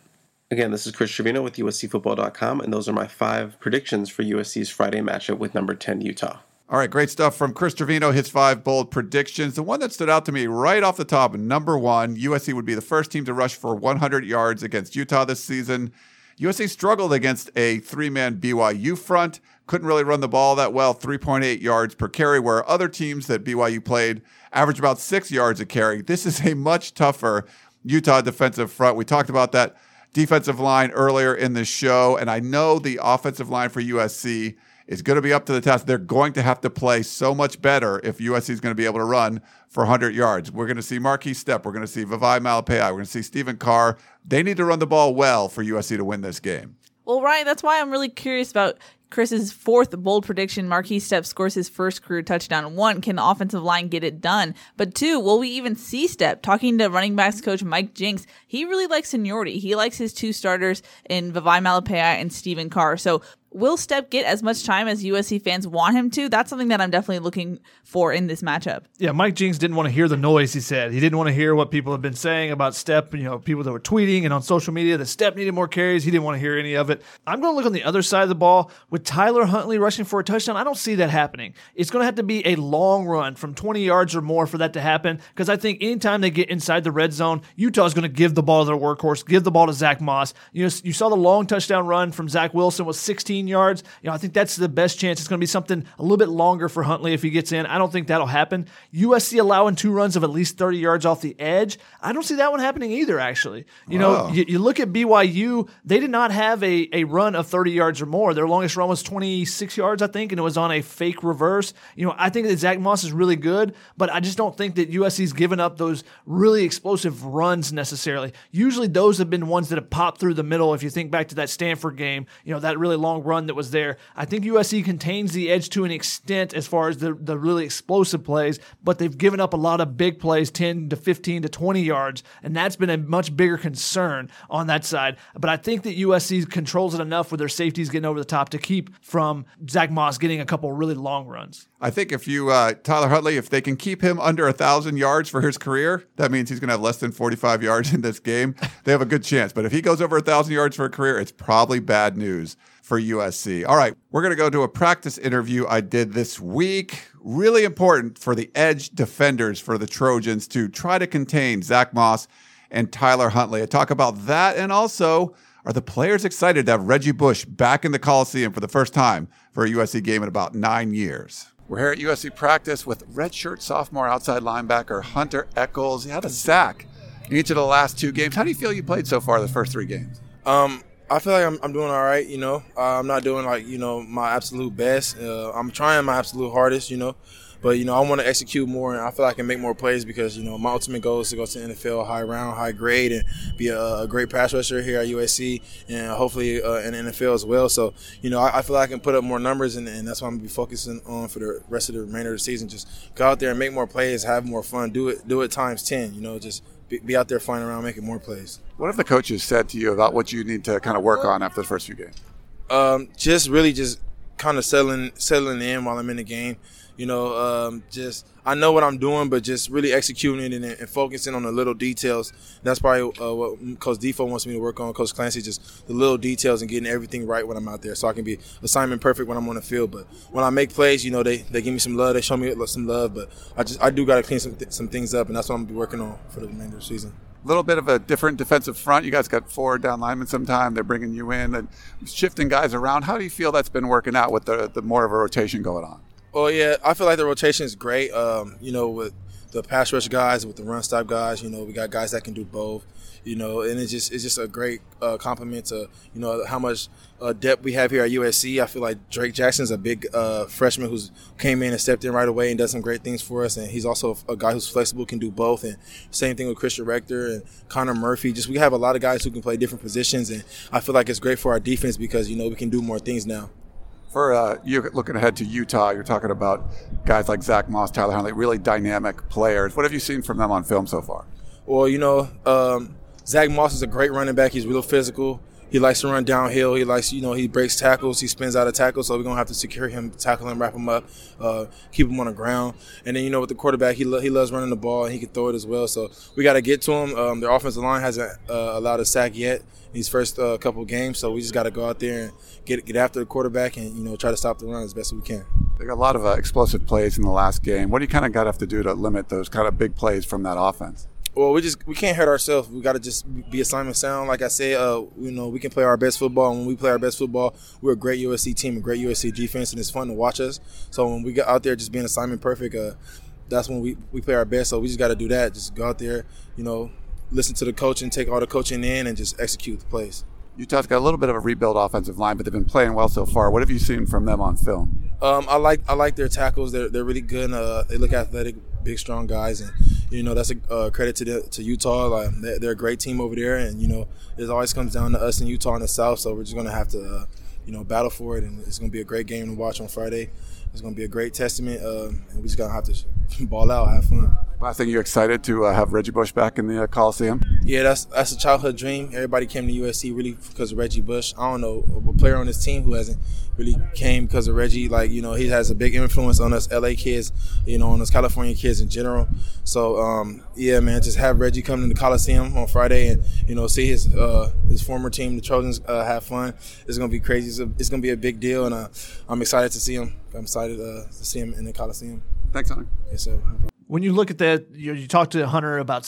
Again, this is Chris Trevino with USCFootball.com, and those are my five predictions for USC's Friday matchup with number 10 Utah. All right, great stuff from Chris Trevino, his five bold predictions. The one that stood out to me right off the top, number one, USC would be the first team to rush for 100 yards against Utah this season. USC struggled against a three man BYU front, couldn't really run the ball that well, 3.8 yards per carry, where other teams that BYU played averaged about six yards a carry. This is a much tougher Utah defensive front. We talked about that defensive line earlier in the show, and I know the offensive line for USC is going to be up to the test. They're going to have to play so much better if USC is going to be able to run for 100 yards. We're going to see Marquis Stepp. We're going to see Vavae Malepeai. We're going to see Stephen Carr. They need to run the ball well for USC to win this game. Well, Ryan, that's why I'm really curious about Chris's fourth bold prediction, Marquis Stepp scores his first career touchdown. One, can the offensive line get it done? But two, will we even see Stepp? Talking to running backs coach Mike Jinks, he really likes seniority. He likes his two starters in Vavae Malepeai and Stephen Carr. So will Stepp get as much time as USC fans want him to? That's something that I'm definitely looking for in this matchup. Yeah, Mike Jinks didn't want to hear the noise, he said. He didn't want to hear what people have been saying about Stepp, you know, people that were tweeting and on social media that Stepp needed more carries. He didn't want to hear any of it. I'm going to look on the other side of the ball with Tyler Huntley rushing for a touchdown. I don't see that happening. It's going to have to be a long run from 20 yards or more for that to happen because I think anytime they get inside the red zone, Utah is going to give the ball to their workhorse, give the ball to Zach Moss. You know, you saw the long touchdown run from Zach Wilson was 16 yards. You know, I think that's the best chance. It's going to be something a little bit longer for Huntley if he gets in. I don't think that'll happen. USC allowing two runs of at least 30 yards off the edge. I don't see that one happening either, actually. You Wow. know, you, you look at BYU, they did not have a, a run of 30 yards or more. Their longest run was 26 yards, I think, and it was on a fake reverse. You know, I think that Zach Moss is really good, but I just don't think that USC's given up those really explosive runs necessarily. Usually those have been ones that have popped through the middle. If you think back to that Stanford game, you know, that really long run that was there. I think USC contains the edge to an extent as far as the, the really explosive plays, but they've given up a lot of big plays, 10 to 15 to 20 yards, and that's been a much bigger concern on that side. But I think that USC controls it enough with their safeties getting over the top to keep from Zach Moss getting a couple really long runs. I think if you, uh, Tyler Huntley, if they can keep him under a thousand yards for his career, that means he's going to have less than 45 yards in this game. They have a good chance. But if he goes over a thousand yards for a career, it's probably bad news for USC. All right, we're going to go to a practice interview I did this week. Really important for the edge defenders for the Trojans to try to contain Zach Moss and Tyler Huntley. I talk about that and also are the players excited to have Reggie Bush back in the Coliseum for the first time for a USC game in about nine years? We're here at USC practice with redshirt sophomore outside linebacker Hunter Echols. He had a sack in each of the last two games. How do you feel you played so far the first three games? Um, I feel like I'm, I'm doing all right. You know, uh, I'm not doing like you know my absolute best. Uh, I'm trying my absolute hardest. You know, but you know I want to execute more, and I feel like I can make more plays because you know my ultimate goal is to go to the NFL, high round, high grade, and be a, a great pass rusher here at USC, and hopefully uh, in the NFL as well. So you know I, I feel like I can put up more numbers, and, and that's what I'm gonna be focusing on for the rest of the remainder of the season. Just go out there and make more plays, have more fun, do it, do it times ten. You know, just be, be out there flying around, making more plays. What have the coaches said to you about what you need to kind of work on after the first few games? Um, just really just kind of settling settling in while I'm in the game. You know, um, just I know what I'm doing, but just really executing and, and focusing on the little details. That's probably uh, what Coach Defo wants me to work on. Coach Clancy, just the little details and getting everything right when I'm out there, so I can be assignment perfect when I'm on the field. But when I make plays, you know, they, they give me some love, they show me some love, but I just I do got to clean some th- some things up, and that's what I'm gonna be working on for the remainder of the season a little bit of a different defensive front. You guys got four down linemen sometime. They're bringing you in and shifting guys around. How do you feel that's been working out with the, the more of a rotation going on? Oh yeah, I feel like the rotation is great. Um, you know, with the pass rush guys, with the run stop guys, you know, we got guys that can do both. You know, and it's just it's just a great uh, compliment to you know how much uh, depth we have here at USC. I feel like Drake Jackson's a big uh, freshman who's came in and stepped in right away and does some great things for us. And he's also a guy who's flexible, can do both. And same thing with Christian Rector and Connor Murphy. Just we have a lot of guys who can play different positions, and I feel like it's great for our defense because you know we can do more things now for uh, you looking ahead to Utah, you're talking about guys like Zach Moss, Tyler Huntley, really dynamic players. What have you seen from them on film so far? Well, you know, um, Zach Moss is a great running back. He's real physical. He likes to run downhill. He likes, you know, he breaks tackles. He spins out of tackles. So we're gonna have to secure him, tackle him, wrap him up, uh, keep him on the ground. And then, you know, with the quarterback, he lo- he loves running the ball and he can throw it as well. So we got to get to him. Um, their offensive line hasn't uh, allowed a sack yet in these first uh, couple games. So we just got to go out there and get get after the quarterback and you know try to stop the run as best we can. They got a lot of uh, explosive plays in the last game. What do you kind of got to have to do to limit those kind of big plays from that offense? Well, we just we can't hurt ourselves. We got to just be assignment sound. Like I said, uh, you know, we can play our best football. And when we play our best football, we're a great USC team, a great USC defense, and it's fun to watch us. So when we get out there just being assignment perfect, uh, that's when we, we play our best. So we just got to do that. Just go out there, you know, listen to the coach and take all the coaching in and just execute the plays. Utah's got a little bit of a rebuild offensive line, but they've been playing well so far. What have you seen from them on film? Um, I like I like their tackles. They're they're really good. Uh, they look athletic, big, strong guys, and you know that's a uh, credit to the, to Utah. Like, they're, a great team over there, and you know it always comes down to us in Utah in the South. So we're just gonna have to uh, you know battle for it, and it's gonna be a great game to watch on Friday. It's gonna be a great testament, uh, and we just gonna have to ball out, have fun. Last thing, you excited to uh, have Reggie Bush back in the uh, Coliseum? Yeah, that's that's a childhood dream. Everybody came to USC really because of Reggie Bush. I don't know a player on this team who hasn't really came because of Reggie. Like you know, he has a big influence on us LA kids, you know, on us California kids in general. So um, yeah, man, just have Reggie come to the Coliseum on Friday and you know see his uh, his former team, the Trojans, uh, have fun. It's gonna be crazy. It's, a, it's, gonna be a big deal, and uh, I'm excited to see him. I'm excited uh, to see him in the Coliseum. Thanks, Hunter. Yes, sir when you look at that, you, you talk to Hunter about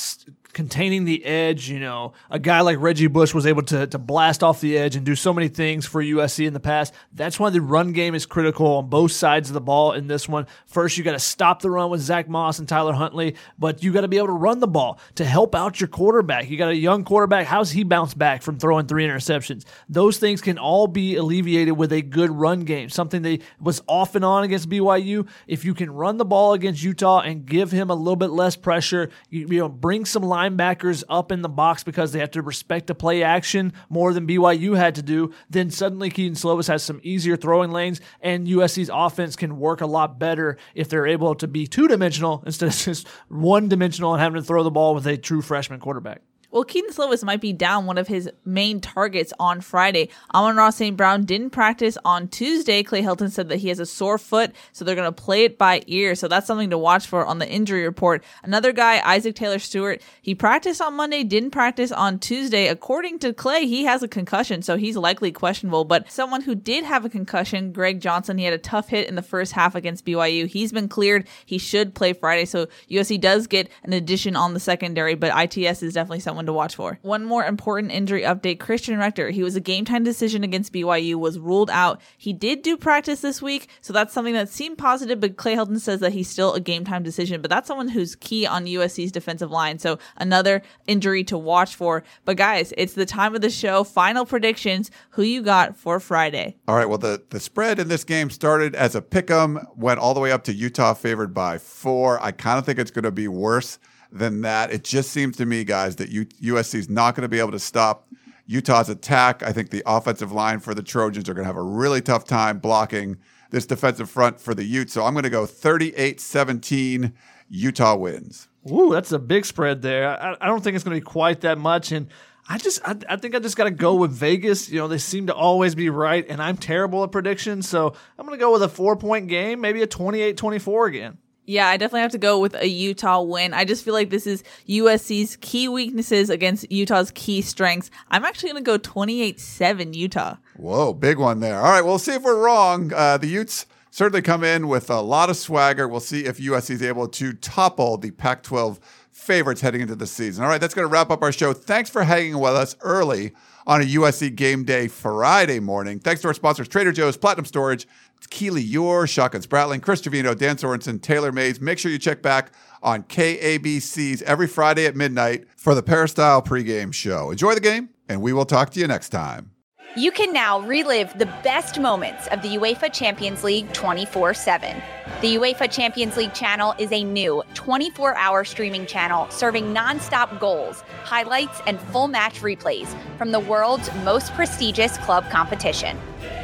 containing the edge. You know, a guy like Reggie Bush was able to, to blast off the edge and do so many things for USC in the past. That's why the run game is critical on both sides of the ball in this one. First, you got to stop the run with Zach Moss and Tyler Huntley, but you got to be able to run the ball to help out your quarterback. You got a young quarterback. How's he bounce back from throwing three interceptions? Those things can all be alleviated with a good run game, something that was off and on against BYU. If you can run the ball against Utah and give him a little bit less pressure, you, you know, bring some line linebackers up in the box because they have to respect the play action more than BYU had to do, then suddenly Kedon Slovis has some easier throwing lanes, and USC's offense can work a lot better if they're able to be two dimensional instead of just one dimensional and having to throw the ball with a true freshman quarterback. Well, Kedon Slovis might be down one of his main targets on Friday. Amon-Ra St. Brown didn't practice on Tuesday. Clay Helton said that he has a sore foot, so they're going to play it by ear. So that's something to watch for on the injury report. Another guy, Isaac Taylor Stewart, he practiced on Monday, didn't practice on Tuesday. According to Clay, he has a concussion, so he's likely questionable. But someone who did have a concussion, Greg Johnson, he had a tough hit in the first half against BYU. He's been cleared. He should play Friday. So USC does get an addition on the secondary, but ITS is definitely someone someone to watch for. One more important injury update Christian Rector, he was a game time decision against BYU, was ruled out. He did do practice this week, so that's something that seemed positive, but Clay Helton says that he's still a game time decision, but that's someone who's key on USC's defensive line. So another injury to watch for. But guys, it's the time of the show. Final predictions. Who you got for Friday? All right. Well, the, the spread in this game started as a pick 'em, went all the way up to Utah favored by four. I kind of think it's going to be worse than that. It just seems to me, guys, that USC is not going to be able to stop Utah's attack. I think the offensive line for the Trojans are going to have a really tough time blocking this defensive front for the Utes. So I'm going to go 38 17. Utah wins. Ooh, that's a big spread there. I, I don't think it's going to be quite that much. And I just, I, I think I just got to go with Vegas. You know, they seem to always be right, and I'm terrible at predictions. So I'm going to go with a four point game, maybe a 28 24 again. Yeah, I definitely have to go with a Utah win. I just feel like this is USC's key weaknesses against Utah's key strengths. I'm actually going to go 28 7 Utah. Whoa, big one there. All right, we'll see if we're wrong. Uh, the Utes certainly come in with a lot of swagger. We'll see if USC is able to topple the Pac 12 favorites heading into the season. All right, that's going to wrap up our show. Thanks for hanging with us early on a USC game day Friday morning. Thanks to our sponsors, Trader Joe's, Platinum Storage, Keely Eure, Shotgun Spratling, Chris Trevino, Dan Sorensen, Taylor Mays. Make sure you check back on KABC's every Friday at midnight for the Peristyle pregame show. Enjoy the game, and we will talk to you next time. You can now relive the best moments of the UEFA Champions League 24 7. The UEFA Champions League channel is a new 24 hour streaming channel serving non-stop goals, highlights, and full match replays from the world's most prestigious club competition.